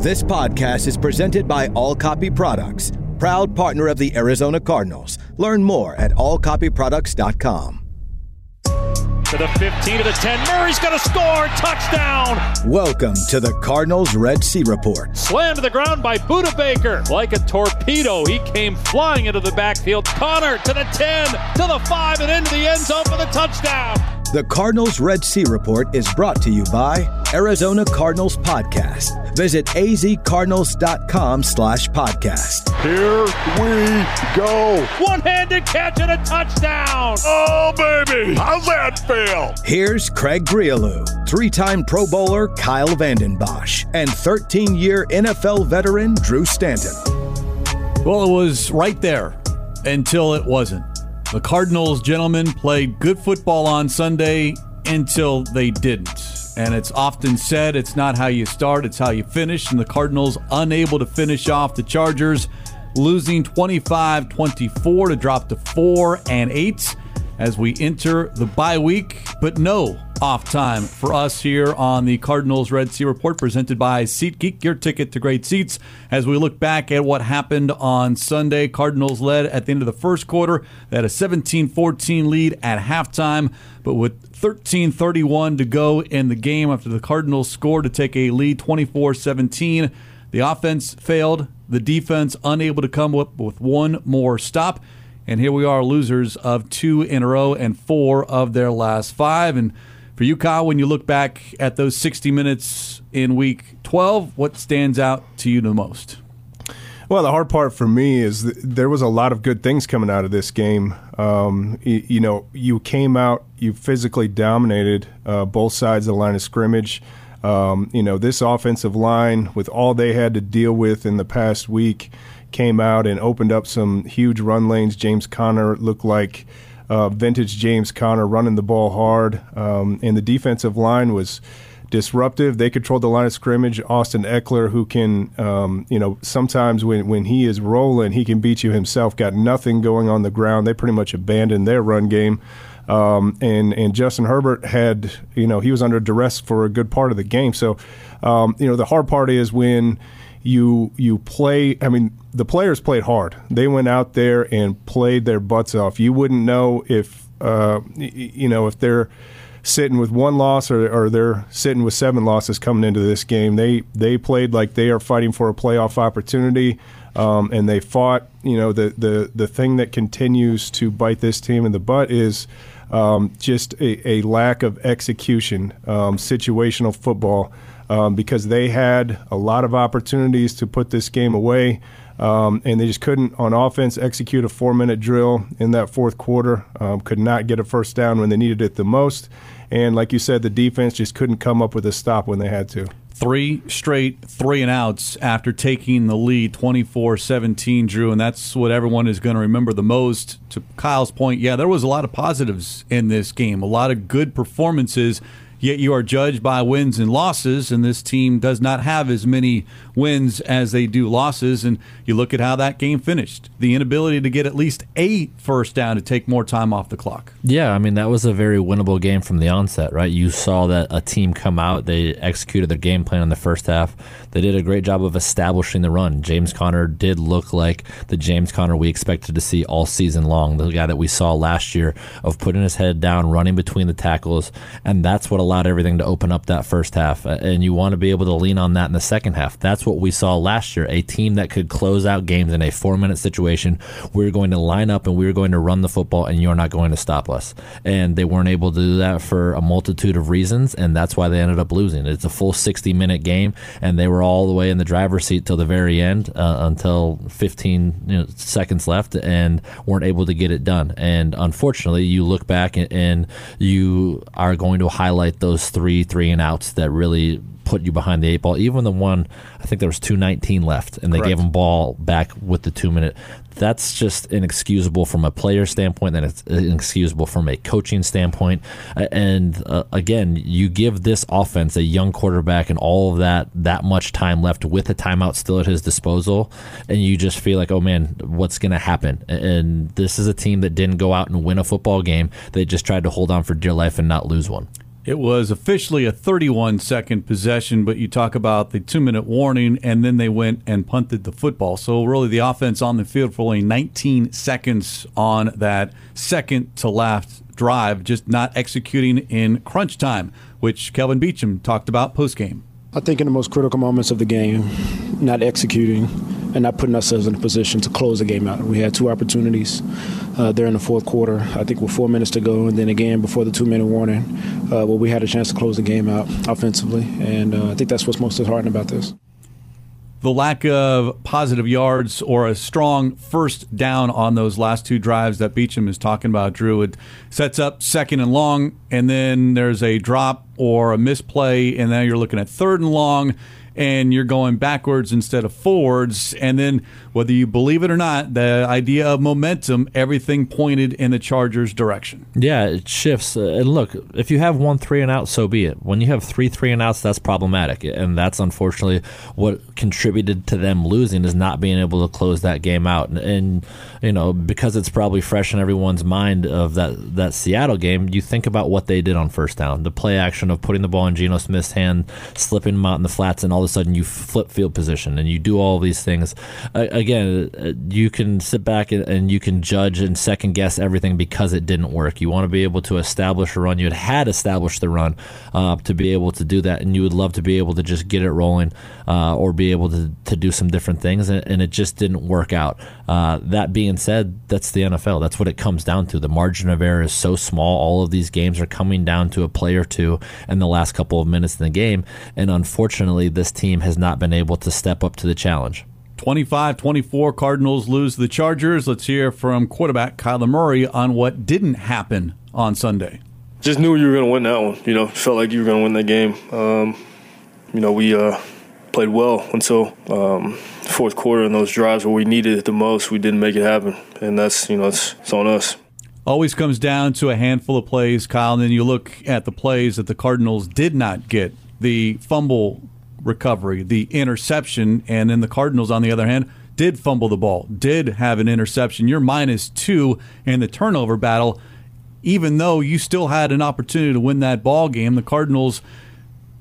This podcast is presented by All Copy Products, proud partner of the Arizona Cardinals. Learn more at allcopyproducts.com. To the 15 to the 10. Murray's going to score. Touchdown. Welcome to the Cardinals Red Sea Report. Slammed to the ground by Budda Baker. Like a torpedo, he came flying into the backfield. Conner to the 10, to the 5, and into the end zone for the touchdown. The Cardinals Red Sea Report is brought to you by Arizona Cardinals Podcast. Visit azcardinals.com slash podcast. Here we go. One-handed catch and a touchdown. Oh, baby. How's that feel? Here's Craig Grialou, three-time Pro Bowler Kyle Vanden Bosch, and 13-year NFL veteran Drew Stanton. Well, it was right there until it wasn't. The Cardinals gentlemen played good football on Sunday until they didn't. And it's often said it's not how you start, it's how you finish. And the Cardinals unable to finish off the Chargers, losing 25 24 to drop to 4 and 8 as we enter the bye week. But no off time for us here on the Cardinals Red Sea Report presented by SeatGeek, your ticket to great seats. As we look back at what happened on Sunday, Cardinals led at the end of the first quarter. They had a 17 14 lead at halftime, but with 13 31 to go in the game after the Cardinals scored to take a lead 24 17. The offense failed, the defense unable to come up with one more stop. And here we are, losers of two in a row and four of their last five. And for you, Kyle, when you look back at those 60 minutes in week 12, what stands out to you the most? Well, the hard part for me is there was a lot of good things coming out of this game. Um, you, you, know, you came out, you physically dominated uh, both sides of the line of scrimmage. Um, you know, this offensive line, with all they had to deal with in the past week, came out and opened up some huge run lanes. James Conner looked like uh, vintage James Conner running the ball hard, um, and the defensive line was disruptive. They controlled the line of scrimmage. Austin Ekeler, who can, um, you know, sometimes when, when he is rolling, he can beat you himself. Got nothing going on the ground. They pretty much abandoned their run game. Um, and and Justin Herbert had, you know, he was under duress for a good part of the game. So, um, you know, the hard part is when you you play. I mean, the players played hard. They went out there and played their butts off. You wouldn't know if uh, you know if they're sitting with one loss or, or they're sitting with seven losses coming into this game. They they played like they are fighting for a playoff opportunity. Um, and they fought. You know, the, the the thing that continues to bite this team in the butt is um, just a, a, lack of execution, um, situational football um, because they had a lot of opportunities to put this game away. Um, and they just couldn't, on offense, execute a four minute drill in that fourth quarter. Um, could not get a first down when they needed it the most. And like you said, the defense just couldn't come up with a stop when they had to. Three straight three and outs after taking the lead 24 17, Drew. And that's what everyone is going to remember the most. To Kyle's point, yeah, there was a lot of positives in this game, a lot of good performances Yet you are judged by wins and losses, and this team does not have as many wins as they do losses. And you look at how that game finished the inability to get at least a first down to take more time off the clock. Yeah, I mean, that was a very winnable game from the onset, right? You saw that a team come out, they executed their game plan in the first half. They did a great job of establishing the run. James Conner did look like the James Conner we expected to see all season long, the guy that we saw last year of putting his head down, running between the tackles. And that's what allowed everything to open up that first half. And you want to be able to lean on that in the second half. That's what we saw last year a team that could close out games in a four minute situation. We are going to line up and we are going to run the football, and you're not going to stop us. And they weren't able to do that for a multitude of reasons, and that's why they ended up losing. It's a full 60 minute game, and they were all the way in the driver's seat till the very end uh, until 15 you know, seconds left and weren't able to get it done. And unfortunately, you look back and you are going to highlight those three three and outs that really put you behind the eight ball. Even the one, I think there was two nineteen left, and they Correct. gave them ball back with the two minute. That's just inexcusable from a player standpoint, and it's inexcusable from a coaching standpoint. And uh, again, you give this offense a young quarterback and all of that that much time left with a timeout still at his disposal, and you just feel like, oh man, what's going to happen? And this is a team that didn't go out and win a football game; they just tried to hold on for dear life and not lose one It was officially a 31 second possession, but you talk about the two minute warning, and then they went and punted the football. So, really, the offense on the field for only 19 seconds on that second to last drive, just not executing in crunch time, which Kelvin Beachum talked about post game. I think in the most critical moments of the game, not executing and not putting ourselves in a position to close the game out. We had two opportunities uh, there in the fourth quarter, I think with four minutes to go, and then again before the two minute warning, uh, where we had a chance to close the game out offensively. And uh, I think that's what's most disheartening about this the lack of positive yards or a strong first down on those last two drives that Beachum is talking about, Drew. It sets up second and long, and then there's a drop or a misplay, and now you're looking at third and long and you're going backwards instead of forwards. And then, whether you believe it or not, the idea of momentum, everything pointed in the Chargers' direction. Yeah, it shifts. Uh, and look, if you have one three and out, so be it. When you have three three and outs, that's problematic. And that's unfortunately what contributed to them losing is not being able to close that game out. And, and you know, because it's probably fresh in everyone's mind of that, that Seattle game, you think about what they did on first down. The play action of putting the ball in Geno Smith's hand, slipping him out in the flats, and all of a sudden you flip field position and you do all these things. Uh, again, uh, you can sit back and, you can judge and second guess everything because it didn't work. You want to be able to establish a run. You had, had established the run uh, to be able to do that, and you would love to be able to just get it rolling uh, or be able to, to do some different things, and, and it just didn't work out. Uh, that being said, that's the NFL. That's what it comes down to. The margin of error is so small. All of these games are coming down to a play or two in the last couple of minutes in the game, and unfortunately, this team has not been able to step up to the challenge. 25 24 Cardinals lose the Chargers. Let's hear from quarterback Kyler Murray on what didn't happen on Sunday. Just knew you were going to win that one. You know, felt like you were going to win that game. Um, you know, we uh, played well until um, fourth quarter in those drives where we needed it the most. We didn't make it happen, and that's you know it's, it's on us always comes down to a handful of plays, Kyle. And then you look at the plays that the Cardinals did not get the fumble recovery, the interception, and then the Cardinals, on the other hand, did fumble the ball, did have an interception. You're minus two in the turnover battle, even though you still had an opportunity to win that ball game. The Cardinals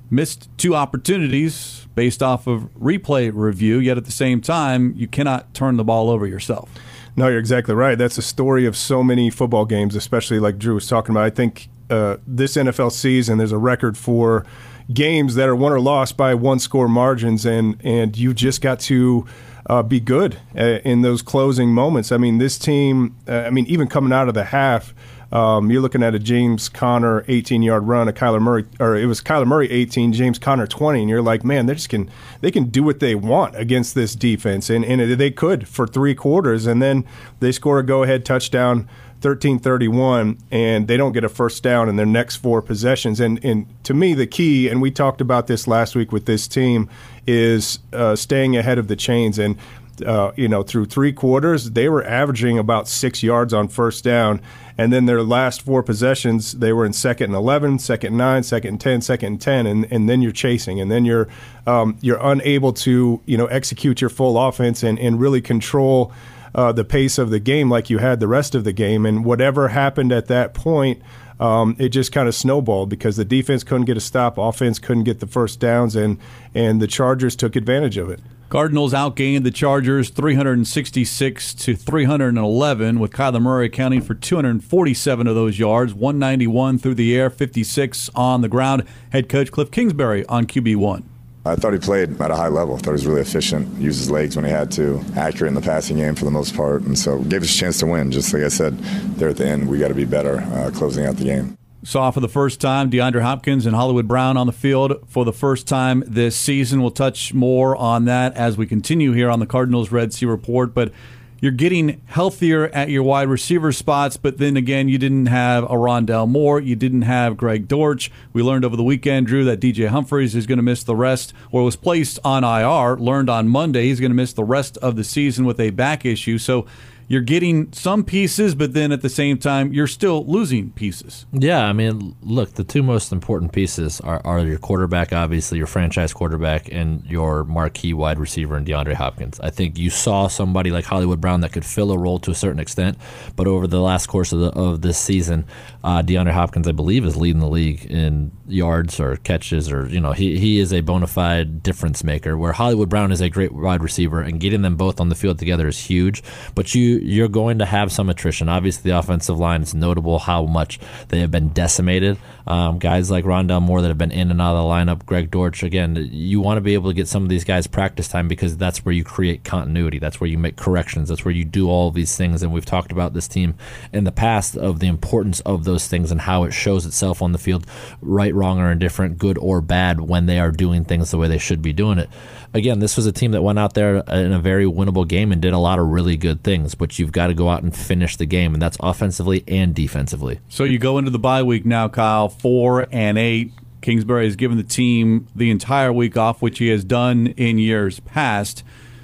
missed two opportunities based off of replay review, yet at the same time, you cannot turn the ball over yourself. No, you're exactly right. That's the story of so many football games, especially like Drew was talking about. I think uh, this NFL season, there's a record for games that are won or lost by one score margins, and and you just got to. Uh, be good uh, in those closing moments. I mean, this team. Uh, I mean, even coming out of the half, um, you're looking at a James Conner 18 yard run, a Kyler Murray, or it was Kyler Murray 18, James Conner 20, and you're like, man, they just can they can do what they want against this defense, and and they could for three quarters, and then they score a go ahead touchdown 13-31 and they don't get a first down in their next four possessions and and to me the key and we talked about this last week with this team is uh, staying ahead of the chains and uh, you know through three quarters they were averaging about six yards on first down and then their last four possessions they were in second and 11 second and 9 second and 10 second and 10 and, and then you're chasing and then you're um, you're unable to you know execute your full offense and, and really control uh, the pace of the game like you had the rest of the game. And whatever happened at that point, um, it just kind of snowballed because the defense couldn't get a stop, offense couldn't get the first downs, and and the Chargers took advantage of it. Cardinals outgained the Chargers 366 to 311, with Kyler Murray accounting for 247 of those yards, 191 through the air, 56 on the ground. Head coach Cliff Kingsbury on QB one. I thought he played at a high level. I thought he was really efficient, used his legs when he had to, accurate in the passing game for the most part, and so gave us a chance to win. Just like I said there at the end, we got to be better uh, closing out the game. Saw for the first time DeAndre Hopkins and Hollywood Brown on the field for the first time this season. We'll touch more on that as we continue here on the Cardinals Red Sea Report, but you're getting healthier at your wide receiver spots, but then again, you didn't have a Rondale Moore. You didn't have Greg Dortch. We learned over the weekend, Drew, that DJ Humphries is going to miss the rest, or was placed on IR. Learned on Monday he's going to miss the rest of the season with a back issue. So you're getting some pieces, but then at the same time, you're still losing pieces. Yeah, I mean, look, the two most important pieces are, are your quarterback, obviously, your franchise quarterback, and your marquee wide receiver in DeAndre Hopkins. I think you saw somebody like Hollywood Brown that could fill a role to a certain extent, but over the last course of, the, of this season, uh, DeAndre Hopkins, I believe, is leading the league in yards or catches, or, you know, he, he is a bona fide difference maker, where Hollywood Brown is a great wide receiver, and getting them both on the field together is huge. But you, you're going to have some attrition. Obviously, the offensive line, it's notable how much they have been decimated. Um, guys like Rondale Moore that have been in and out of the lineup, Greg Dortch, again, you want to be able to get some of these guys practice time because that's where you create continuity. That's where you make corrections. That's where you do all these things. And we've talked about this team in the past of the importance of those things and how it shows itself on the field, right, wrong, or indifferent, good or bad, when they are doing things the way they should be doing it. Again, this was a team that went out there in a very winnable game and did a lot of really good things, but you've got to go out and finish the game, and that's offensively and defensively. So you go into the bye week now, Kyle, four and eight. Kingsbury has given the team the entire week off, which he has done in years past.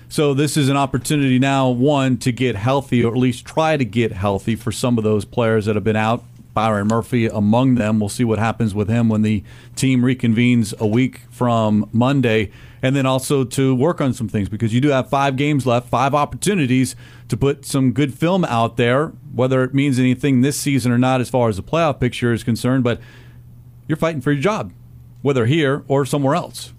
So this is an opportunity now, one, to get healthy, or at least try to get healthy for some of those players that have been out. Byron Murphy among them. We'll see what happens with him when the team reconvenes a week from Monday. And then also to work on some things because you do have five games left, five opportunities to put some good film out there, whether it means anything this season or not as far as the playoff picture is concerned. But you're fighting for your job, whether here or somewhere else.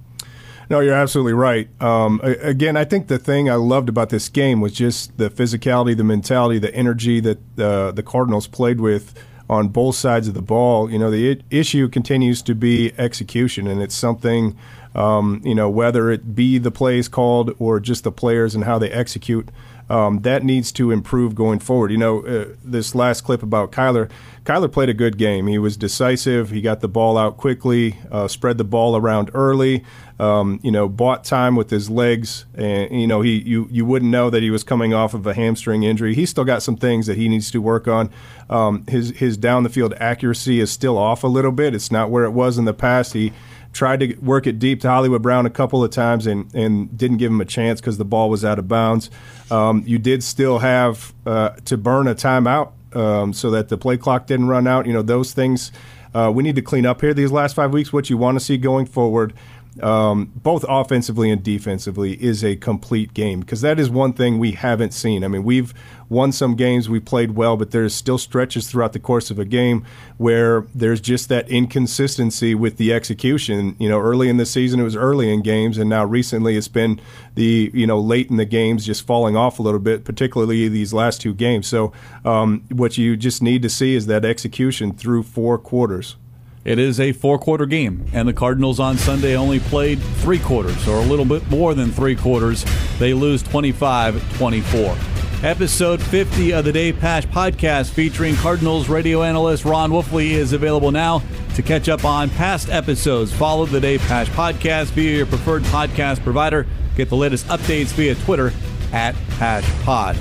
No, you're absolutely right. Um, again, I think the thing I loved about this game was just the physicality, the mentality, the energy that uh, the Cardinals played with on both sides of the ball. You know, the issue continues to be execution, and it's something, um, you know, whether it be the plays called or just the players and how they execute. Um, that needs to improve going forward. You know, uh, this last clip about Kyler, Kyler played a good game. He was decisive. He got the ball out quickly, uh, spread the ball around early. Um, you know, bought time with his legs, and you know he you you wouldn't know that he was coming off of a hamstring injury. He's still got some things that he needs to work on. Um, his his down the field accuracy is still off a little bit. It's not where it was in the past. He tried to work it deep to Hollywood Brown a couple of times and, and didn't give him a chance because the ball was out of bounds. Um, you did still have uh, to burn a timeout um, so that the play clock didn't run out. You know, those things uh, we need to clean up here these last five weeks. What you want to see going forward um, both offensively and defensively, is a complete game because that is one thing we haven't seen. I mean, we've won some games, we played well, but there's still stretches throughout the course of a game where there's just that inconsistency with the execution. You know, early in the season it was early in games, and now recently it's been the you know late in the games just falling off a little bit, particularly these last two games. So um, what you just need to see is that execution through four quarters. It is a four quarter game, and the Cardinals on Sunday only played three quarters, or a little bit more than three quarters. They lose 25 24. Episode 50 of the Dave Pasch podcast featuring Cardinals radio analyst Ron Wolfley is available now. To catch up on past episodes, follow the Dave Pasch podcast via your preferred podcast provider. Get the latest updates via Twitter at PaschPod.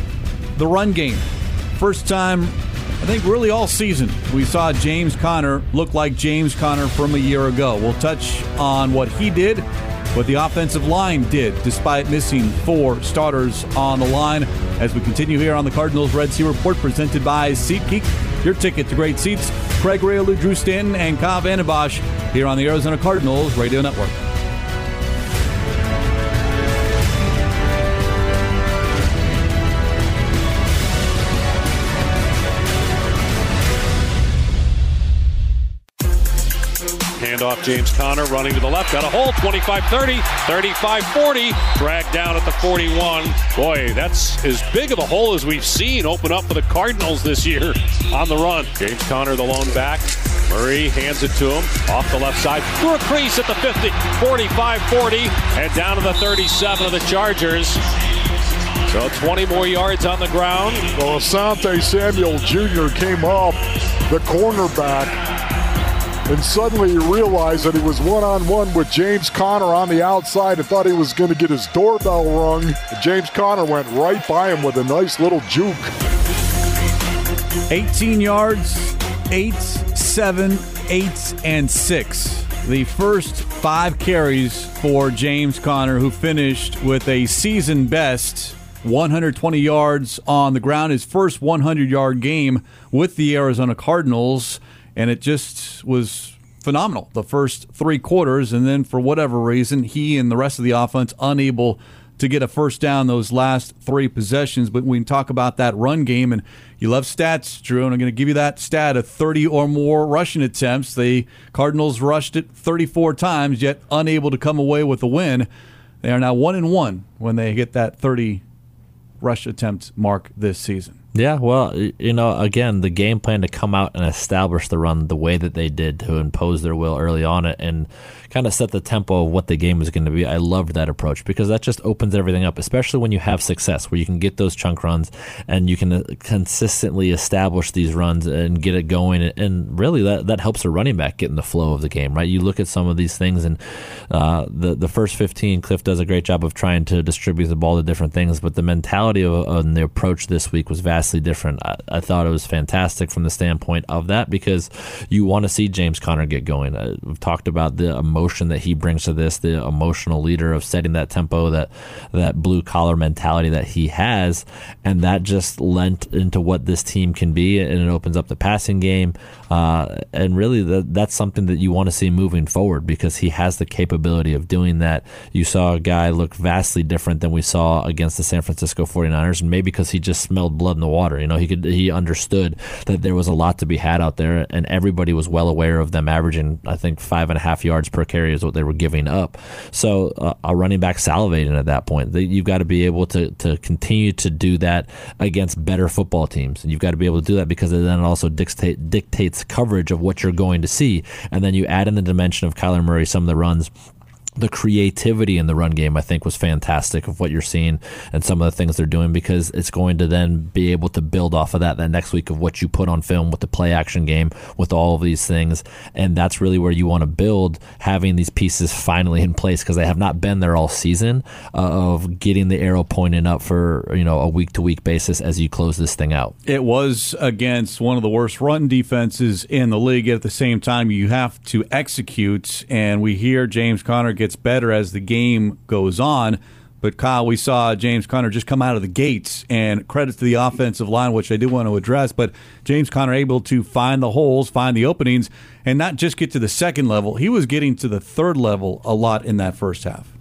The run game. First time I think really all season we saw James Conner look like James Conner from a year ago. We'll touch on what he did, what the offensive line did, despite missing four starters on the line. As we continue here on the Cardinals Red Sea Report, presented by SeatGeek, your ticket to great seats. Craig Grialou, Drew Stanton, and Kyle Vanden here on the Arizona Cardinals Radio Network. Handoff James Conner running to the left. Got a hole. 25 30, 35 40. Dragged down at the 41. Boy, that's as big of a hole as we've seen open up for the Cardinals this year on the run. James Conner, the lone back. Murray hands it to him off the left side through a crease at the 50, 45 40, and down to the 37 of the Chargers. So 20 more yards on the ground. Well, Asante Samuel Jr. came up, the cornerback, and suddenly he realized that he was one on one with James Conner on the outside and thought he was going to get his doorbell rung. And James Conner went right by him with a nice little juke. 18 yards, 8, 7, 8, and 6. The first five carries for James Conner, who finished with a season best 120 yards on the ground, his first 100 yard game with the Arizona Cardinals, and it just was phenomenal the first three quarters. And then, for whatever reason, he and the rest of the offense unable to get a first down those last three possessions. But we can talk about that run game, and you love stats, Drew, and I'm going to give you that stat of 30 or more rushing attempts. The Cardinals rushed it 34 times, yet unable to come away with a win. They are now one and one when they get that 30 rush attempt mark this season. Yeah, well, you know, again, the game plan to come out and establish the run the way that they did to impose their will early on it and kind of set the tempo of what the game was going to be. I loved that approach because that just opens everything up, especially when you have success where you can get those chunk runs and you can uh, consistently establish these runs and get it going. And really, that, that helps a running back get in the flow of the game, right? You look at some of these things, and uh, the, the first 15, Cliff does a great job of trying to distribute the ball to different things, but the mentality of, and the approach this week was vastly different. I, I thought it was fantastic from the standpoint of that because you want to see James Conner get going. Uh, we've talked about the emotion that he brings to this, the emotional leader of setting that tempo, that that blue collar mentality that he has, and that just lent into what this team can be, and it opens up the passing game, uh, and really that, that's something that you want to see moving forward because he has the capability of doing that. You saw a guy look vastly different than we saw against the San Francisco 49ers, and maybe because he just smelled blood in the water. You know, he could he understood that there was a lot to be had out there, and everybody was well aware of them averaging, I think, five and a half yards per carry is what they were giving up. So uh, a running back salivating at that point. You've got to be able to to continue to do that against better football teams, and you've got to be able to do that because then it also dictate, dictates coverage of what you're going to see, and then you add in the dimension of Kyler Murray, some of the runs the creativity in the run game, I think, was fantastic of what you're seeing and some of the things they're doing because it's going to then be able to build off of that that next week of what you put on film with the play action game, with all of these things. And that's really where you want to build having these pieces finally in place because they have not been there all season uh, of getting the arrow pointing up for, you know, a week to week basis as you close this thing out. It was against one of the worst run defenses in the league. At the same time, you have to execute. And we hear James Conner gets better as the game goes on. But Kyle, we saw James Conner just come out of the gates, and credit to the offensive line, which I do want to address. But James Conner able to find the holes, find the openings, and not just get to the second level. He was getting to the third level a lot in that first half.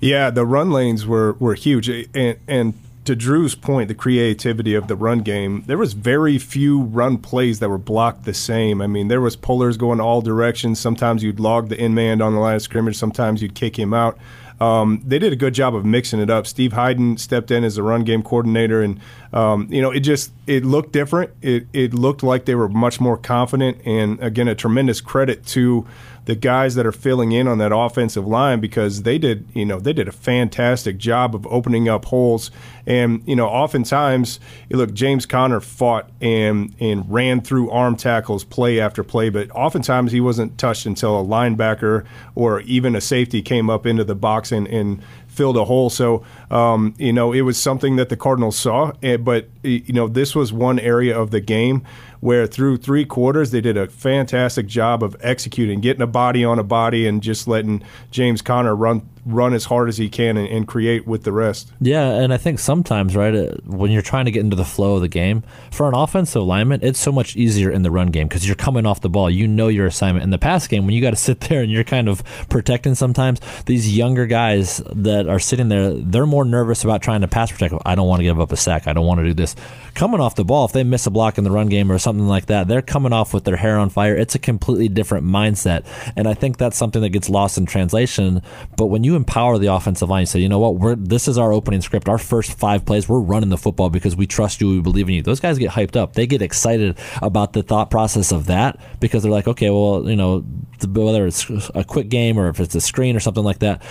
Yeah, the run lanes were were huge, and and to Drew's point, the creativity of the run game, there was very few run plays that were blocked the same. I mean, there was pullers going all directions. Sometimes you'd log the in man on the line of scrimmage. Sometimes you'd kick him out. Um, they did a good job of mixing it up. Steve Heiden stepped in as the run game coordinator, and um, you know it just it looked different. It it looked like they were much more confident, and again, a tremendous credit to the guys that are filling in on that offensive line because they did, you know, they did a fantastic job of opening up holes. And you know, oftentimes, look, James Conner fought and and ran through arm tackles play after play, but oftentimes he wasn't touched until a linebacker or even a safety came up into the box and, and filled a hole. So, um, you know, it was something that the Cardinals saw. Eh, but, you know, this was one area of the game where through three quarters they did a fantastic job of executing, getting a body on a body, and just letting James Conner run run as hard as he can and, and, create with the rest. Yeah, and I think sometimes, right, uh, when you're trying to get into the flow of the game, for an offensive lineman, it's so much easier in the run game because you're coming off the ball. You know your assignment. In the pass game, when you got to sit there and you're kind of protecting sometimes, these younger guys that are sitting there, they're more nervous about trying to pass protect. I don't want to give up a sack. I don't want to do this. Coming off the ball, if they miss a block in the run game or something like that, they're coming off with their hair on fire. It's a completely different mindset. And I think that's something that gets lost in translation. But when you empower the offensive line, you say, you know what, we're this is our opening script. Our first five plays, we're running the football because we trust you, we believe in you. Those guys get hyped up. They get excited about the thought process of that because they're like, okay, well, you know, whether it's a quick game or if it's a screen or something like that,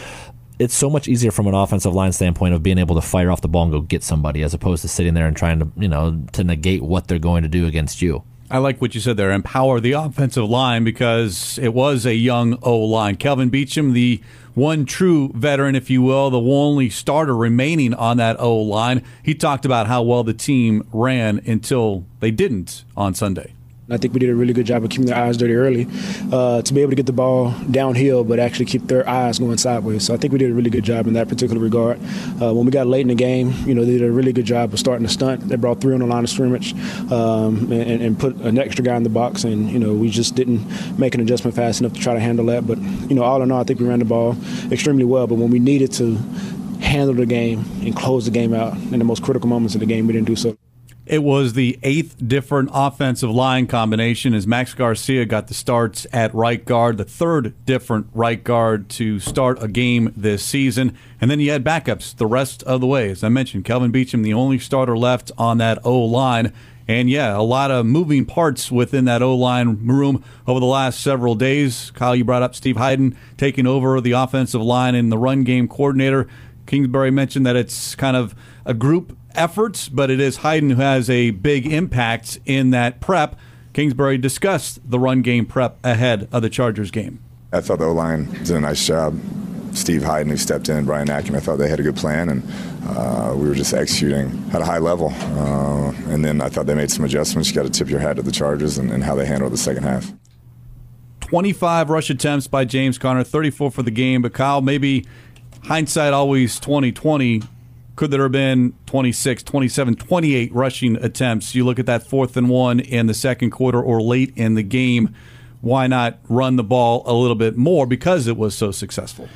it's so much easier from an offensive line standpoint of being able to fire off the ball and go get somebody as opposed to sitting there and trying to, you know, to negate what they're going to do against you. I like what you said there. Empower the offensive line because it was a young O line. Kelvin Beachum, the one true veteran, if you will, the only starter remaining on that O line. He talked about how well the team ran until they didn't on Sunday. I think we did a really good job of keeping their eyes dirty early uh, to be able to get the ball downhill, but actually keep their eyes going sideways. So I think we did a really good job in that particular regard. Uh, when we got late in the game, you know, they did a really good job of starting the stunt. They brought three on the line of scrimmage um, and, and, put an extra guy in the box, and you know, we just didn't make an adjustment fast enough to try to handle that. But you know, all in all, I think we ran the ball extremely well. But when we needed to handle the game and close the game out in the most critical moments of the game, we didn't do so. It was the eighth different offensive line combination as Max Garcia got the starts at right guard, the third different right guard to start a game this season. And then you had backups the rest of the way. As I mentioned, Kelvin Beachum, the only starter left on that O line. And yeah, a lot of moving parts within that O line room over the last several days. Kyle, you brought up Steve Heiden taking over the offensive line and the run game coordinator. Kingsbury mentioned that it's kind of a group efforts, but it is Heiden who has a big impact in that prep. Kingsbury discussed the run game prep ahead of the Chargers game. I thought the O line did a nice job. Steve Heiden, who stepped in, Brian Akin, I thought they had a good plan, and uh, we were just executing at a high level. Uh, and then I thought they made some adjustments. You got to tip your hat to the Chargers and, and how they handled the second half. 25 rush attempts by James Conner, 34 for the game. But Kyle, maybe hindsight always 2020 could there have been 26, 27, 28 rushing attempts? You look at that fourth and one in the second quarter or late in the game. Why not run the ball a little bit more because it was so successful?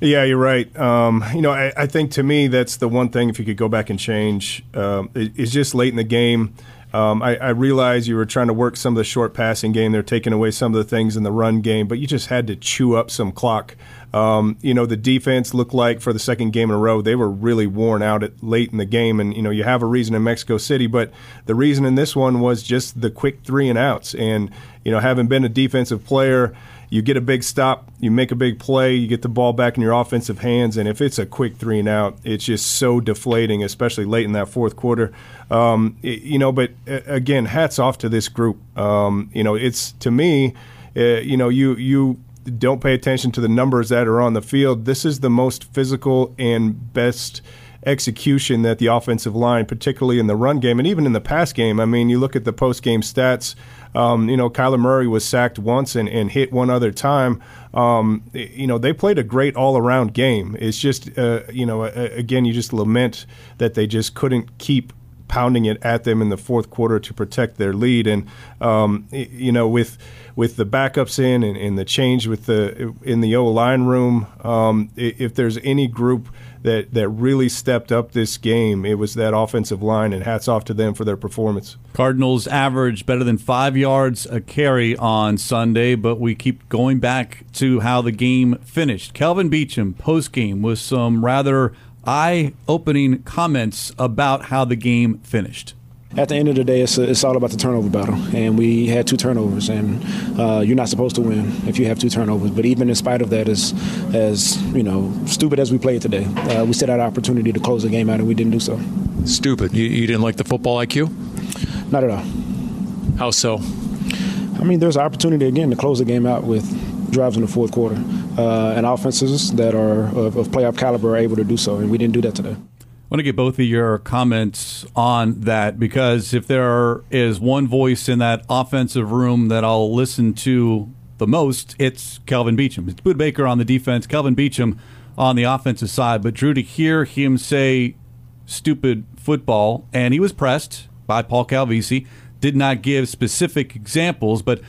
Yeah, you're right. Um, you know, I, I, think to me that's the one thing if you could go back and change um, is just late in the game. Um, I, I realize you were trying to work some of the short passing game. They're taking away some of the things in the run game, but you just had to chew up some clock. Um, you know, the defense looked like for the second game in a row, they were really worn out at late in the game. And, you know, you have a reason in Mexico City, but the reason in this one was just the quick three and outs. And, you know, having been a defensive player, you get a big stop, you make a big play, you get the ball back in your offensive hands, and if it's a quick three and out, it's just so deflating, especially late in that fourth quarter. Um, it, you know, but uh, again, hats off to this group. Um, you know, it's to me, uh, you know, you you don't pay attention to the numbers that are on the field. This is the most physical and best execution that the offensive line, particularly in the run game and even in the pass game. I mean, you look at the post game stats. Um, you know, Kyler Murray was sacked once and, and hit one other time. Um, you know, they played a great all around game. It's just, uh, you know, again, you just lament that they just couldn't keep pounding it at them in the fourth quarter to protect their lead. And um, you know, with with the backups in and, and, the change with the in the O line room, um, if there's any group that that really stepped up this game, it was that offensive line. And hats off to them for their performance. Cardinals averaged better than five yards a carry on Sunday, but we keep going back to how the game finished. Kelvin Beachum post game with some rather eye opening comments about how the game finished. At the end of the day, it's, it's all about the turnover battle, and we had two turnovers, and uh, you're not supposed to win if you have two turnovers. But even in spite of that, as as you know, stupid as we played today, uh, we still had an opportunity to close the game out, and we didn't do so. Stupid. You, you didn't like the football IQ? Not at all. How so? I mean, there's an opportunity again to close the game out with drives in the fourth quarter, uh, and offenses that are of, of playoff caliber are able to do so, and we didn't do that today. I want to get both of your comments on that because if there is one voice in that offensive room that I'll listen to the most, it's Kelvin Beachum. It's Bud Baker on the defense, Kelvin Beachum on the offensive side. But Drew, to hear him say stupid football, and he was pressed by Paul Calvisi, did not give specific examples, but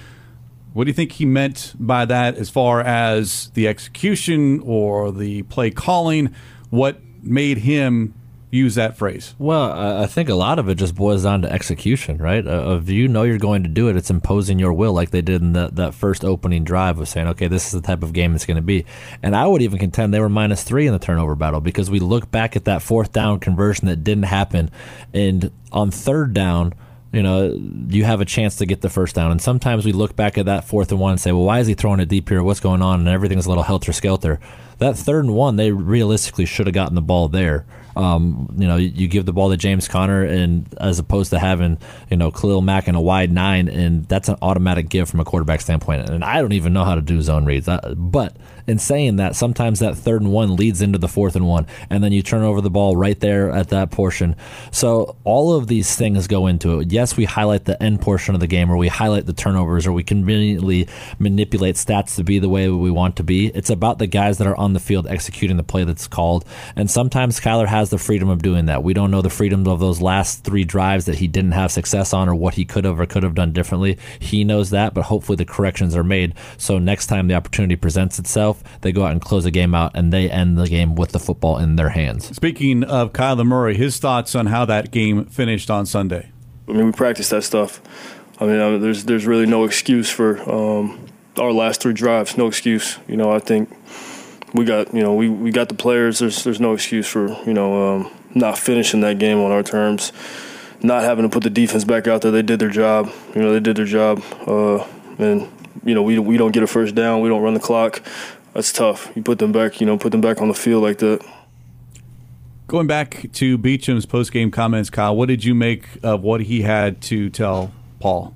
what do you think he meant by that as far as the execution or the play calling? What made him use that phrase? Well, I think a lot of it just boils down to execution, right? Uh, if you know you're going to do it, it's imposing your will, like they did in the, that first opening drive of saying, okay, this is the type of game it's going to be. And I would even contend they were minus three in the turnover battle because we look back at that fourth down conversion that didn't happen. And on third down, you know, you have a chance to get the first down. And sometimes we look back at that fourth and one and say, well, why is he throwing it deep here? What's going on? And everything's a little helter skelter. That third and one, they realistically should have gotten the ball there. Um, you know, you give the ball to James Conner, and as opposed to having you know Khalil Mack in a wide nine, and that's an automatic give from a quarterback standpoint. And I don't even know how to do zone reads, but in saying that, sometimes that third and one leads into the fourth and one, and then you turn over the ball right there at that portion. So all of these things go into it. Yes, we highlight the end portion of the game, or we highlight the turnovers, or we conveniently manipulate stats to be the way we want to be. It's about the guys that are on the field executing the play that's called, and sometimes Kyler has the freedom of doing that. We don't know the freedom of those last three drives that he didn't have success on, or what he could have or could have done differently. He knows that, but hopefully the corrections are made. So next time the opportunity presents itself, they go out and close the game out, and they end the game with the football in their hands. Speaking of Kyler Murray, his thoughts on how that game finished on Sunday. I mean, we practice that stuff. I mean, I mean there's there's really no excuse for um, our last three drives. No excuse. You know, I think we got you know we, we got the players. There's there's no excuse for you know um, not finishing that game on our terms, not having to put the defense back out there. They did their job. You know, they did their job, uh, and you know we we don't get a first down. We don't run the clock. That's tough. You put them back. You know, put them back on the field like that. Going back to Beachum's post game comments, Kyle, what did you make of what he had to tell Paul?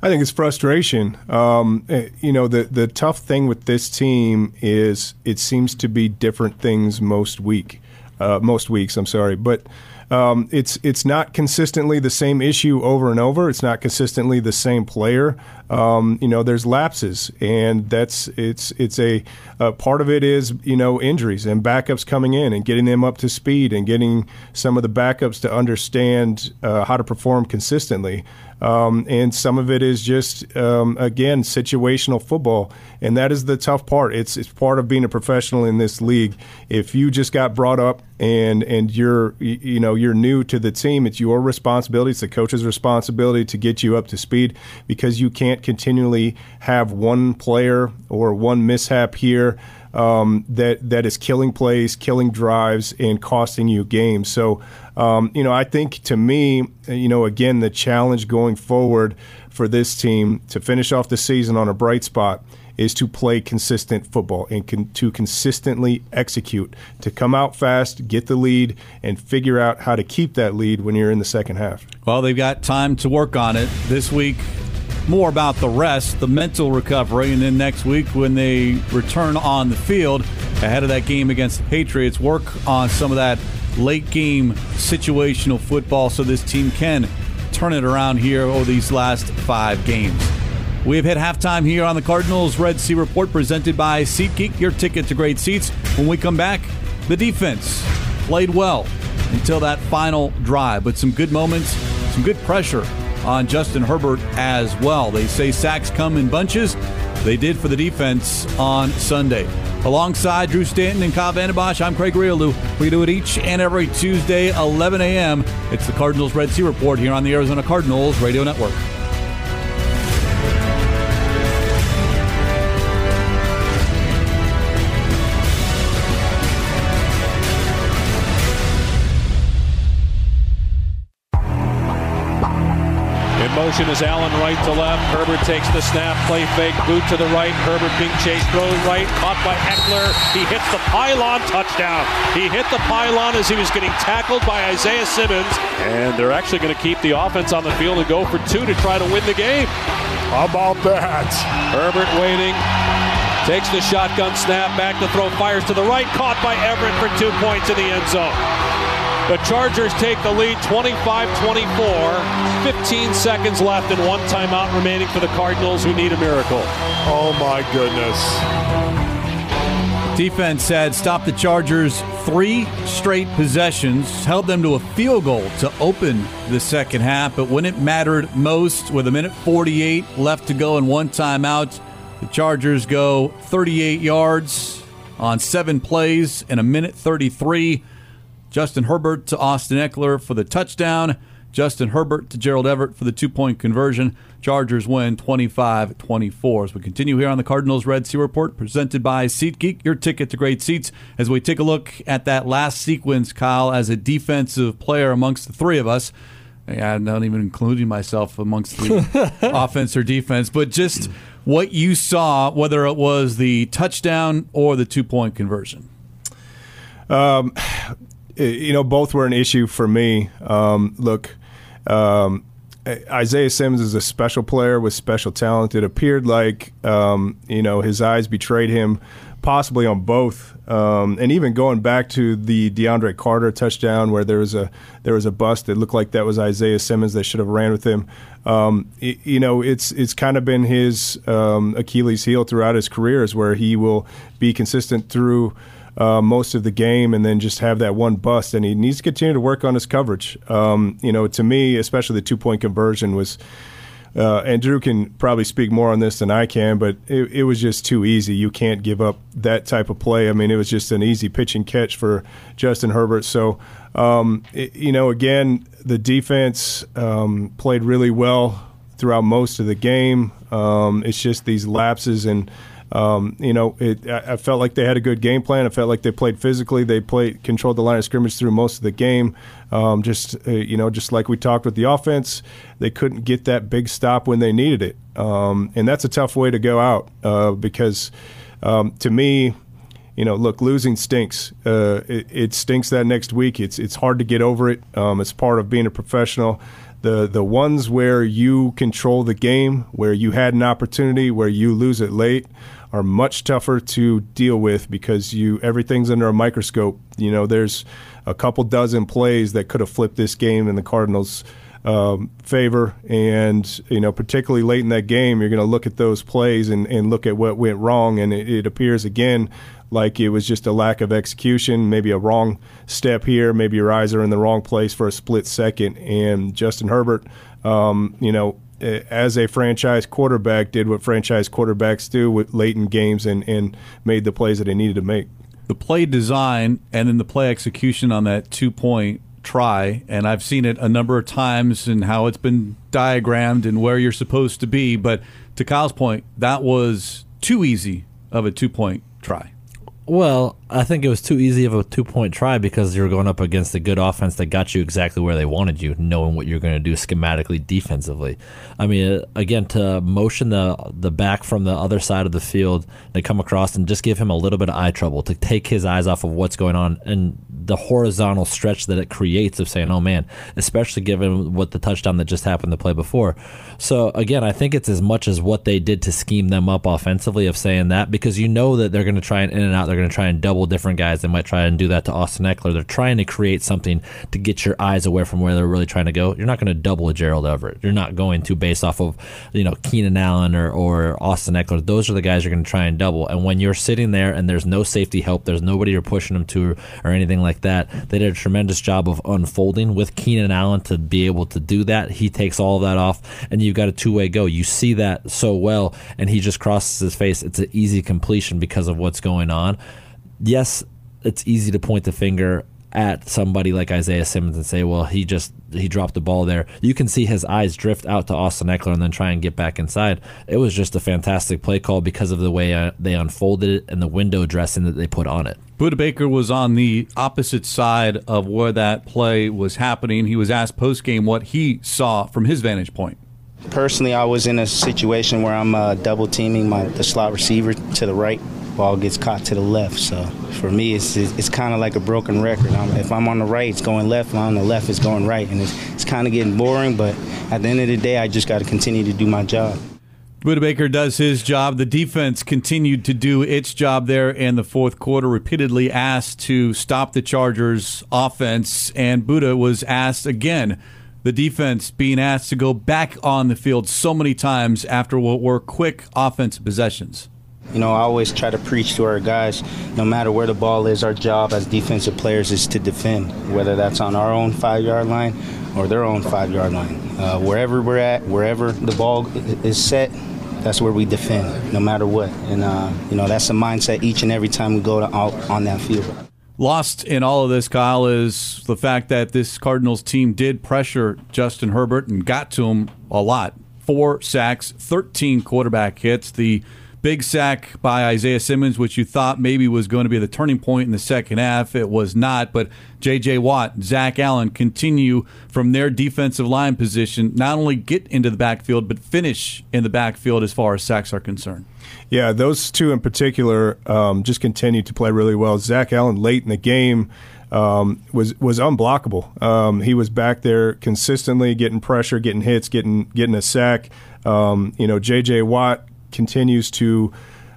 I think it's frustration. Um, eh, you know, the the tough thing with this team is it seems to be different things most week, uh, most weeks. I'm sorry, but um, it's it's not consistently the same issue over and over. It's not consistently the same player. Um, you know, there's lapses, and that's it's it's a, a, part of it is you know injuries and backups coming in and getting them up to speed and getting some of the backups to understand uh, how to perform consistently. Um, and some of it is just um, again situational football, and that is the tough part. It's it's part of being a professional in this league. If you just got brought up and and you're you know you're new to the team, it's your responsibility. It's the coach's responsibility to get you up to speed because you can't continually have one player or one mishap here um, that that is killing plays, killing drives, and costing you games. So, um, you know, I think to me, you know, again, the challenge going forward for this team to finish off the season on a bright spot is to play consistent football and con- to consistently execute, to come out fast, get the lead, and figure out how to keep that lead when you're in the second half. Well, they've got time to work on it this week more about the rest, the mental recovery, and then next week when they return on the field ahead of that game against the Patriots, work on some of that late game situational football so this team can turn it around here over these last five games. We have hit halftime here on the Cardinals Red Sea Report presented by SeatGeek, your ticket to great seats. When we come back, the defense played well until that final drive, but some good moments, some good pressure on Justin Herbert as well. They say sacks come in bunches. They did for the defense on Sunday. Alongside Drew Stanton and Kyle Vanden Bosch, I'm Craig Grialou. We do it each and every Tuesday, 11 a.m. It's the Cardinals Red Sea Report here on the Arizona Cardinals Radio Network. Motion is Allen right to left. Herbert takes the snap, play fake, boot to the right. Herbert being chased, throws right, caught by Ekeler. He hits the pylon, touchdown. He hit the pylon as he was getting tackled by Isaiah Simmons. And they're actually going to keep the offense on the field and go for two to try to win the game. How about that? Herbert waiting. Takes the shotgun snap, back to throw, fires to the right, caught by Everett for two points in the end zone. The Chargers take the lead 25 24. 15 seconds left and one timeout remaining for the Cardinals who need a miracle. Oh, my goodness. Defense had stopped the Chargers three straight possessions, held them to a field goal to open the second half. But when it mattered most, with a minute 48 left to go and one timeout, the Chargers go 38 yards on seven plays in a minute 33. Justin Herbert to Austin Ekeler for the touchdown. Justin Herbert to Gerald Everett for the two point conversion. Chargers win 25 24. As we continue here on the Cardinals Red Sea Report, presented by SeatGeek, your ticket to great seats. As we take a look at that last sequence, Kyle, as a defensive player amongst the three of us, I'm not even including myself amongst the offense or defense, but just what you saw, whether it was the touchdown or the two point conversion. Um, you know, both were an issue for me. Um, look, um, Isaiah Simmons is a special player with special talent. It appeared like um, you know his eyes betrayed him, possibly on both. Um, and even going back to the DeAndre Carter touchdown, where there was a there was a bust, it looked like that was Isaiah Simmons. that should have ran with him. Um, it, you know, it's it's kind of been his um, Achilles heel throughout his career, is where he will be consistent through uh, most of the game and then just have that one bust. And he needs to continue to work on his coverage. Um, you know, to me, especially the two point conversion was. Uh, and Drew can probably speak more on this than I can, but it, it, was just too easy. You can't give up that type of play. I mean, it was just an easy pitch and catch for Justin Herbert. So, um, it, you know, again, the defense um, played really well throughout most of the game. Um, it's just these lapses and um, you know, it, I felt like they had a good game plan. I felt like they played physically. They played controlled the line of scrimmage through most of the game. Um, just uh, you know, just like we talked with the offense, they couldn't get that big stop when they needed it, um, and that's a tough way to go out uh, because um, to me. You know, look, losing stinks. Uh, it, it, stinks that next week. It's it's hard to get over it. Um, it's part of being a professional the the ones where you control the game, where you had an opportunity, where you lose it late, are much tougher to deal with because you everything's under a microscope. You know, there's a couple dozen plays that could have flipped this game in the Cardinals' um, favor, and you know, particularly late in that game, you're going to look at those plays and, and look at what went wrong, and it, it appears again like it was just a lack of execution, maybe a wrong step here, maybe your eyes are in the wrong place for a split second, and Justin Herbert, um, you know Uh, as a franchise quarterback, did what franchise quarterbacks do with late in games and, and made the plays that they needed to make. The play design and then the play execution on that two point try, and I've seen it a number of times and how it's been diagrammed and where you're supposed to be. But to Kyle's point, that was too easy of a two point try. Well, I think it was too easy of a two point try because you were going up against a good offense that got you exactly where they wanted you, knowing what you're going to do schematically defensively. I mean, uh, again, to motion the the back from the other side of the field, to come across and just give him a little bit of eye trouble to take his eyes off of what's going on and the horizontal stretch that it creates of saying, "Oh man," especially given what the touchdown that just happened to play before. So again, I think it's as much as what they did to scheme them up offensively of saying that because you know that they're going to try and in and out. They're going to try and double different guys. They might try and do that to Austin Ekeler. They're trying to create something to get your eyes away from where they're really trying to go. You're not going to double a Gerald Everett. You're not going to based off of you know Keenan Allen or, or Austin Ekeler. Those are the guys you're going to try and double. And when you're sitting there and there's no safety help, there's nobody you're pushing them to or anything like that. They did a tremendous job of unfolding with Keenan Allen to be able to do that. He takes all of that off, and you've got a two way go. You see that so well, and he just crosses his face. It's an easy completion because of what's going on yes, it's easy to point the finger at somebody like Isaiah Simmons and say, well, he just he dropped the ball there. You can see his eyes drift out to Austin Ekeler and then try and get back inside. It was just a fantastic play call because of the way uh, they unfolded it and the window dressing that they put on it. Budda Baker was on the opposite side of where that play was happening. He was asked post game what he saw from his vantage point. Personally, I was in a situation where I'm uh, double teaming my the slot receiver to the right ball gets caught to the left. So for me, it's it's kind of like a broken record. I'm, if I'm on the right, it's going left. If I'm on the left, it's going right, and it's, it's kind of getting boring. But at the end of the day, I just got to continue to do my job. Budda Baker does his job. The defense continued to do its job there in the fourth quarter, repeatedly asked to stop the Chargers' offense, and Budda was asked again. The defense being asked to go back on the field so many times after what were quick offensive possessions. You know, I always try to preach to our guys, no matter where the ball is, our job as defensive players is to defend, whether that's on our own five yard line or their own five yard line. Uh, wherever we're at, wherever the ball is set, that's where we defend, no matter what. And, uh, you know, that's the mindset each and every time we go to, out on that field. Lost in all of this, Kyle, is the fact that this Cardinals team did pressure Justin Herbert and got to him a lot. Four sacks, 13 quarterback hits. The Big sack by Isaiah Simmons, which you thought maybe was going to be the turning point in the second half. It was not, but J.J. Watt, Zach Allen continue from their defensive line position, not only get into the backfield, but finish in the backfield as far as sacks are concerned. Yeah, those two in particular um, just continued to play really well. Zach Allen late in the game um, was was unblockable. Um, he was back there consistently getting pressure, getting hits, getting getting a sack. Um, you know, J.J. Watt continues to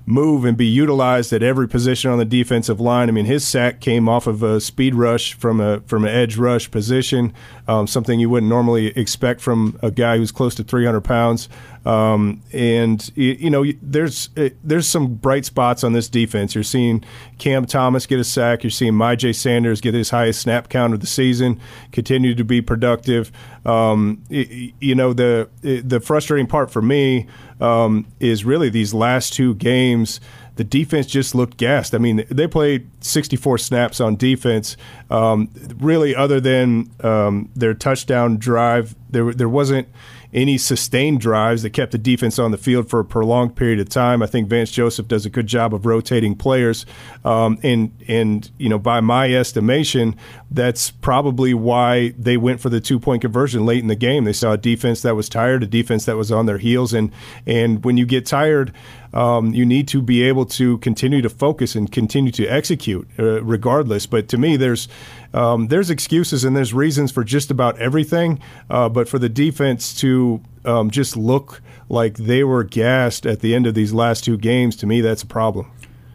move and be utilized at every position on the defensive line. I mean, his sack came off of a speed rush from a from an edge rush position, um, something you wouldn't normally expect from a guy who's close to 300 pounds. Um, and you know, there's uh, there's some bright spots on this defense. You're seeing Cam Thomas get a sack. You're seeing Myjai Sanders get his highest snap count of the season, continue to be productive. Um, you know, the the frustrating part for me um, is really these last two games the defense just looked gassed. I mean, they played 64 snaps on defense. Um, really, other than um, their touchdown drive, there there wasn't any sustained drives that kept the defense on the field for a prolonged period of time. I think Vance Joseph does a good job of rotating players, um, and and you know by my estimation, that's probably why they went for the two point conversion late in the game. They saw a defense that was tired, a defense that was on their heels, and and when you get tired. Um, you need to be able to continue to focus and continue to execute uh, regardless. But to me, there's um, there's excuses and there's reasons for just about everything. Uh, but for the defense to um, just look like they were gassed at the end of these last two games, to me, that's a problem.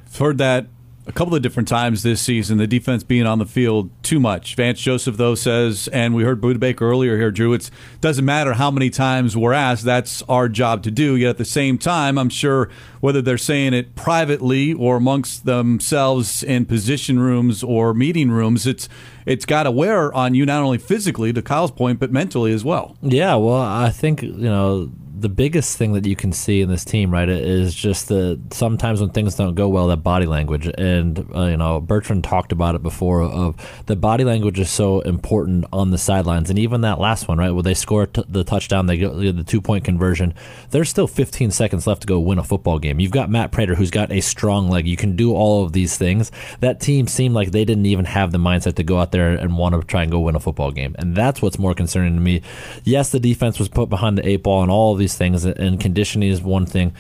I've heard that a couple of different times this season, the defense being on the field too much. Vance Joseph, though, says, and we heard Budda Baker earlier here, Drew, it doesn't matter how many times we're asked, that's our job to do. Yet at the same time, I'm sure whether they're saying it privately or amongst themselves in position rooms or meeting rooms, it's it's got to wear on you not only physically, to Kyle's point, but mentally as well. Yeah, well, I think, you know, the biggest thing that you can see in this team, right, is just the sometimes when things don't go well, that body language. And uh, you know, Bertrand talked about it before. Of the body language is so important on the sidelines, and even that last one, right, where they score t- the touchdown, they get the two point conversion. There's still 15 seconds left to go win a football game. You've got Matt Prater, who's got a strong leg. You can do all of these things. That team seemed like they didn't even have the mindset to go out there and want to try and go win a football game, and that's what's more concerning to me. Yes, the defense was put behind the eight ball and all of these things, and conditioning is one thing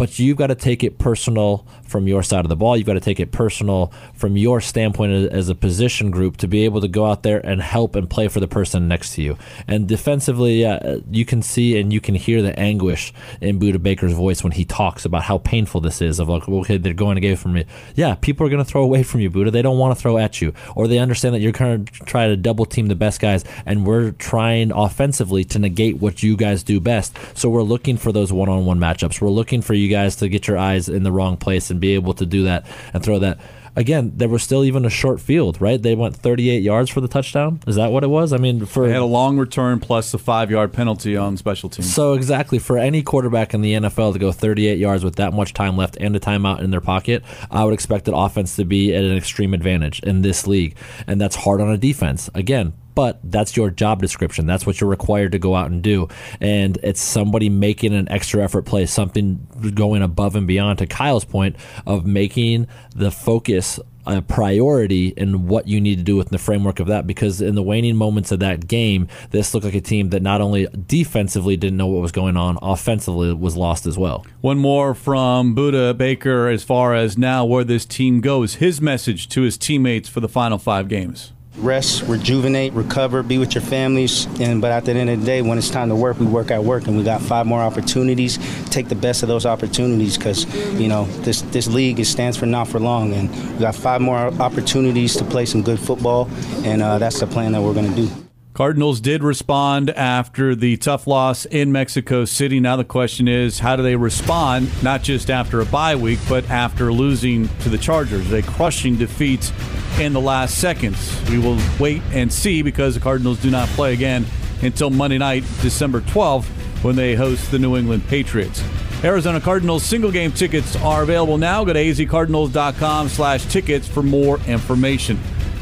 but you've got to take it personal from your side of the ball. You've got to take it personal from your standpoint as a position group to be able to go out there and help and play for the person next to you. And defensively, yeah, uh, you can see and you can hear the anguish in Budda Baker's voice when he talks about how painful this is. Of like, okay, they're going to get from me. Yeah, people are going to throw away from you, Budda. They don't want to throw at you, or they understand that you're going to try to double team the best guys, and we're trying offensively to negate what you guys do best. So we're looking for those one-on-one matchups. We're looking for you guys to get your eyes in the wrong place and be able to do that and throw that. Again, there was still even a short field, right? They went 38 yards for the touchdown. Is that what it was? I mean, for they had a long return plus the five yard penalty on special teams. So exactly for any quarterback in the NFL to go 38 yards with that much time left and a timeout in their pocket, I would expect an offense to be at an extreme advantage in this league, and that's hard on a defense. Again, but that's your job description. That's what you're required to go out and do. And it's somebody making an extra effort play, something going above and beyond, to Kyle's point of making the focus a priority in what you need to do within the framework of that because in the waning moments of that game this looked like a team that not only defensively didn't know what was going on offensively was lost as well one more from Budda Baker as far as now where this team goes his message to his teammates for the final five games rest, rejuvenate, recover, be with your families. And but at the end of the day, when it's time to work, we work at work, and we got five more opportunities. Take the best of those opportunities because you know this this league it stands for not for long, and we got five more opportunities to play some good football, and uh, that's the plan that we're going to do. Cardinals did respond after the tough loss in Mexico City. Now the question is, how do they respond, not just after a bye week, but after losing to the Chargers? A crushing defeat in the last seconds. We will wait and see because the Cardinals do not play again until Monday night, December 12th, when they host the New England Patriots. Arizona Cardinals single game tickets are available now. Go to azcardinals.com slash tickets for more information.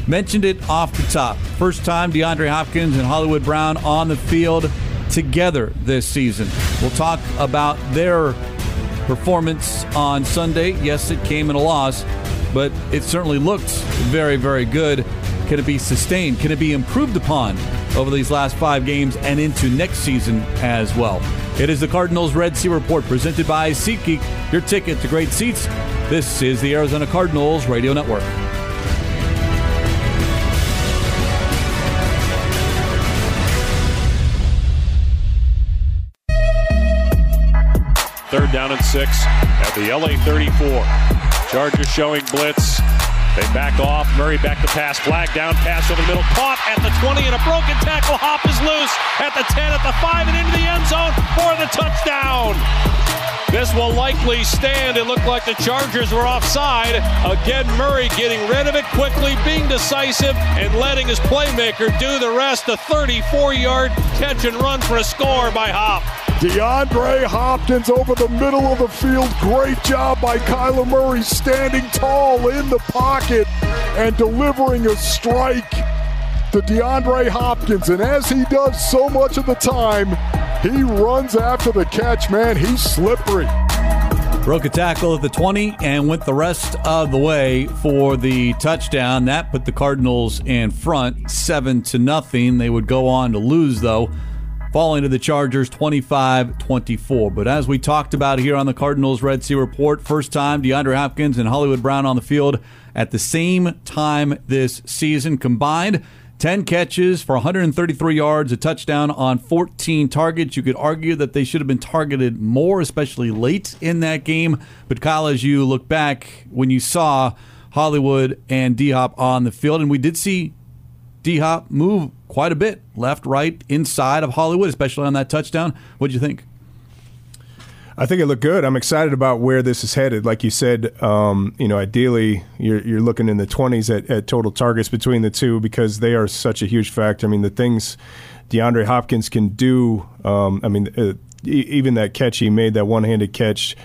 Mentioned it off the top. First time DeAndre Hopkins and Hollywood Brown on the field together this season. We'll talk about their performance on Sunday. Yes, it came in a loss, but it certainly looked very, very good. Can it be sustained? Can it be improved upon over these last five games and into next season as well? It is the Cardinals Red Sea Report presented by SeatGeek, your ticket to great seats. This is the Arizona Cardinals Radio Network. Third down and six at the LA 34. Chargers showing blitz. They back off. Murray back to pass. Flag down. Pass over the middle. Caught at the 20 and a broken tackle. Hop is loose at the 10, at the 5, and into the end zone for the touchdown. This will likely stand. It looked like the Chargers were offside. Again, Murray getting rid of it quickly, being decisive, and letting his playmaker do the rest. A 34 yard catch and run for a score by Hop. DeAndre Hopkins over the middle of the field. Great job by Kyler Murray standing tall in the pocket and delivering a strike to DeAndre Hopkins. And as he does so much of the time, he runs after the catch, man. He's slippery. Broke a tackle at the 20 and went the rest of the way for the touchdown. That put the Cardinals in front, 7 to nothing. They would go on to lose, though falling to the Chargers 25 24. But as we talked about here on the Cardinals Red Sea Report, first time DeAndre Hopkins and Hollywood Brown on the field at the same time this season combined. 10 catches for 133 yards, a touchdown on 14 targets. You could argue that they should have been targeted more, especially late in that game. But Kyle, as you look back, when you saw Hollywood and D Hop on the field, and we did see D Hop move quite a bit left, right, inside of Hollywood, especially on that touchdown. What do you think? I think it looked good. I'm excited about where this is headed. Like you said, um, you know, ideally you're, you're looking in the 20s at, at, total targets between the two because they are such a huge factor. I mean, the things DeAndre Hopkins can do. Um, I mean, uh, even that catch he made, that one-handed catch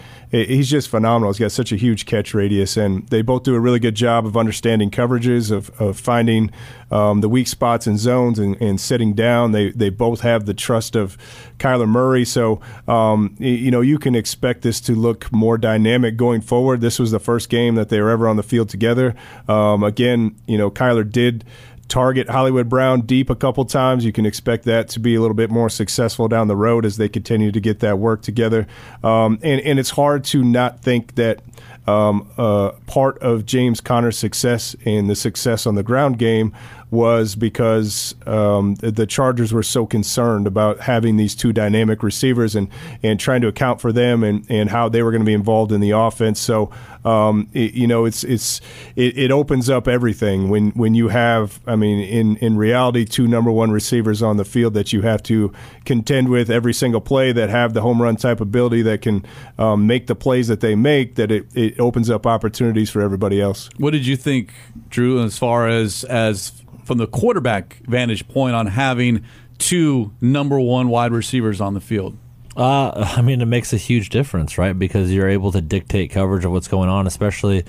he's just phenomenal. He's got such a huge catch radius, and they both do a really good job of understanding coverages, of, of finding um, the weak spots and zones, and, and sitting down. They they both have the trust of Kyler Murray, so um, you know you can expect this to look more dynamic going forward. This was the first game that they were ever on the field together. Um, again, you know Kyler did target Hollywood Brown deep a couple times. You can expect that to be a little bit more successful down the road as they continue to get that work together. Um, and, and it's hard to not think that um, uh, part of James Conner's success and the success on the ground game was because um, the Chargers were so concerned about having these two dynamic receivers and, and trying to account for them and, and how they were going to be involved in the offense. So, um, it, you know, it's it's it, it, opens up everything when when you have, I mean, in in reality, two number one receivers on the field that you have to contend with every single play that have the home run type ability that can um, make the plays that they make. That it, it opens up opportunities for everybody else. What did you think, Drew, as far as as from the quarterback vantage point on having two number one wide receivers on the field? Uh, I mean, it makes a huge difference, right? Because you're able to dictate coverage of what's going on, especially,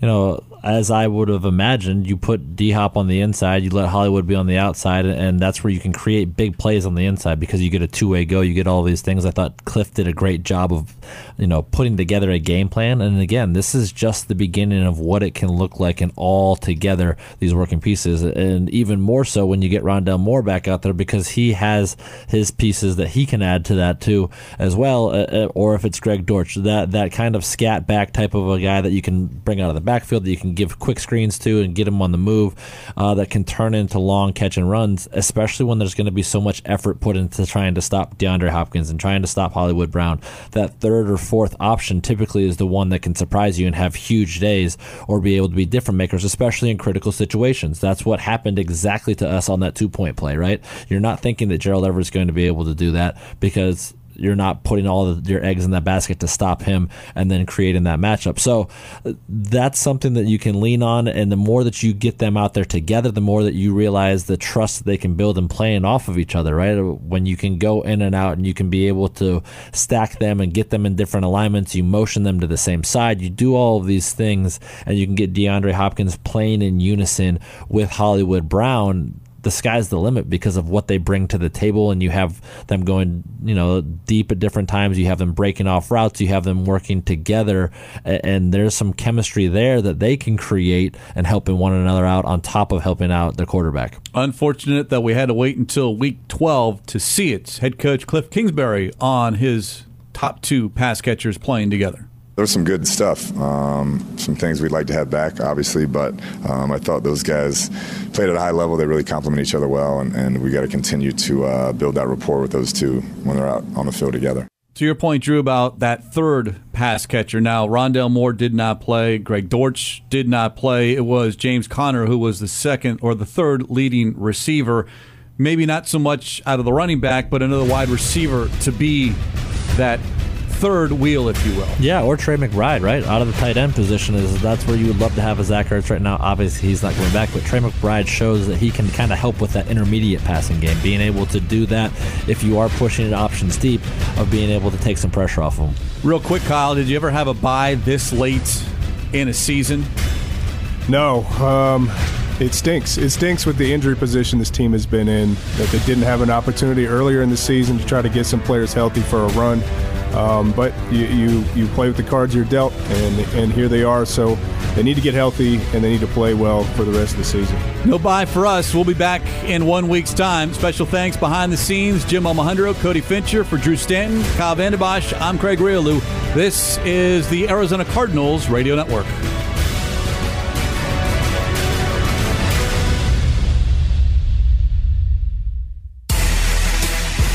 you know, as I would have imagined, you put D Hop on the inside, you let Hollywood be on the outside, and that's where you can create big plays on the inside because you get a two way go, you get all these things. I thought Cliff did a great job of, you know, putting together a game plan. And again, this is just the beginning of what it can look like and all together these working pieces, and even more so when you get Rondale Moore back out there because he has his pieces that he can add to that too as well. Uh, uh or if it's Greg Dortch, that that kind of scat back type of a guy that you can bring out of the backfield that you can can give quick screens to and get them on the move uh, that can turn into long catch and runs, especially when there's going to be so much effort put into trying to stop DeAndre Hopkins and trying to stop Hollywood Brown. That third or fourth option typically is the one that can surprise you and have huge days or be able to be different makers, especially in critical situations. That's what happened exactly to us on that two point play, right? You're not thinking that Gerald Everett is going to be able to do that because you're not putting all of your eggs in that basket to stop him and then creating that matchup. So uh, that's something that you can lean on. And the more that you get them out there together, the more that you realize the trust that they can build and playing off of each other, right? When you can go in and out and you can be able to stack them and get them in different alignments, you motion them to the same side, you do all of these things, and you can get DeAndre Hopkins playing in unison with Hollywood Brown the sky's the limit because of what they bring to the table. And you have them going you know deep at different times. You have them breaking off routes. You have them working together. And there's some chemistry there that they can create and helping one another out on top of helping out the quarterback. Unfortunate that we had to wait until week 12 to see it. Head coach cliff kingsbury on his top two pass catchers playing together there was some good stuff, um, some things we'd like to have back, obviously, but um, I thought those guys played at a high level. They really complement each other well, and, and we got to continue to uh, build that rapport with those two when they're out on the field together. To your point, Drew, about that third pass catcher. Now, Rondale Moore did not play. Greg Dortch did not play. It was James Conner who was the second or the third leading receiver. Maybe not so much out of the running back, but another wide receiver to be that third wheel, if you will. Yeah, or Trey McBride, right? Out of the tight end position is that's where you would love to have a Zach Ertz right now. Obviously, he's not going back, but Trey McBride shows that he can kind of help with that intermediate passing game, being able to do that if you are pushing it options deep, of being able to take some pressure off of him. Real quick, Kyle, did you ever have a bye this late in a season? No. Um, it stinks. It stinks with the injury position this team has been in that they didn't have an opportunity earlier in the season to try to get some players healthy for a run. Um, but you, you, you play with the cards you're dealt, and and here they are. So they need to get healthy and they need to play well for the rest of the season. No bye for us. We'll be back in one week's time. Special thanks behind the scenes, Jim Almohandro, Cody Fincher, for Drew Stanton, Kyle Vanden Bosch. I'm Craig Grialou. This is the Arizona Cardinals Radio Network.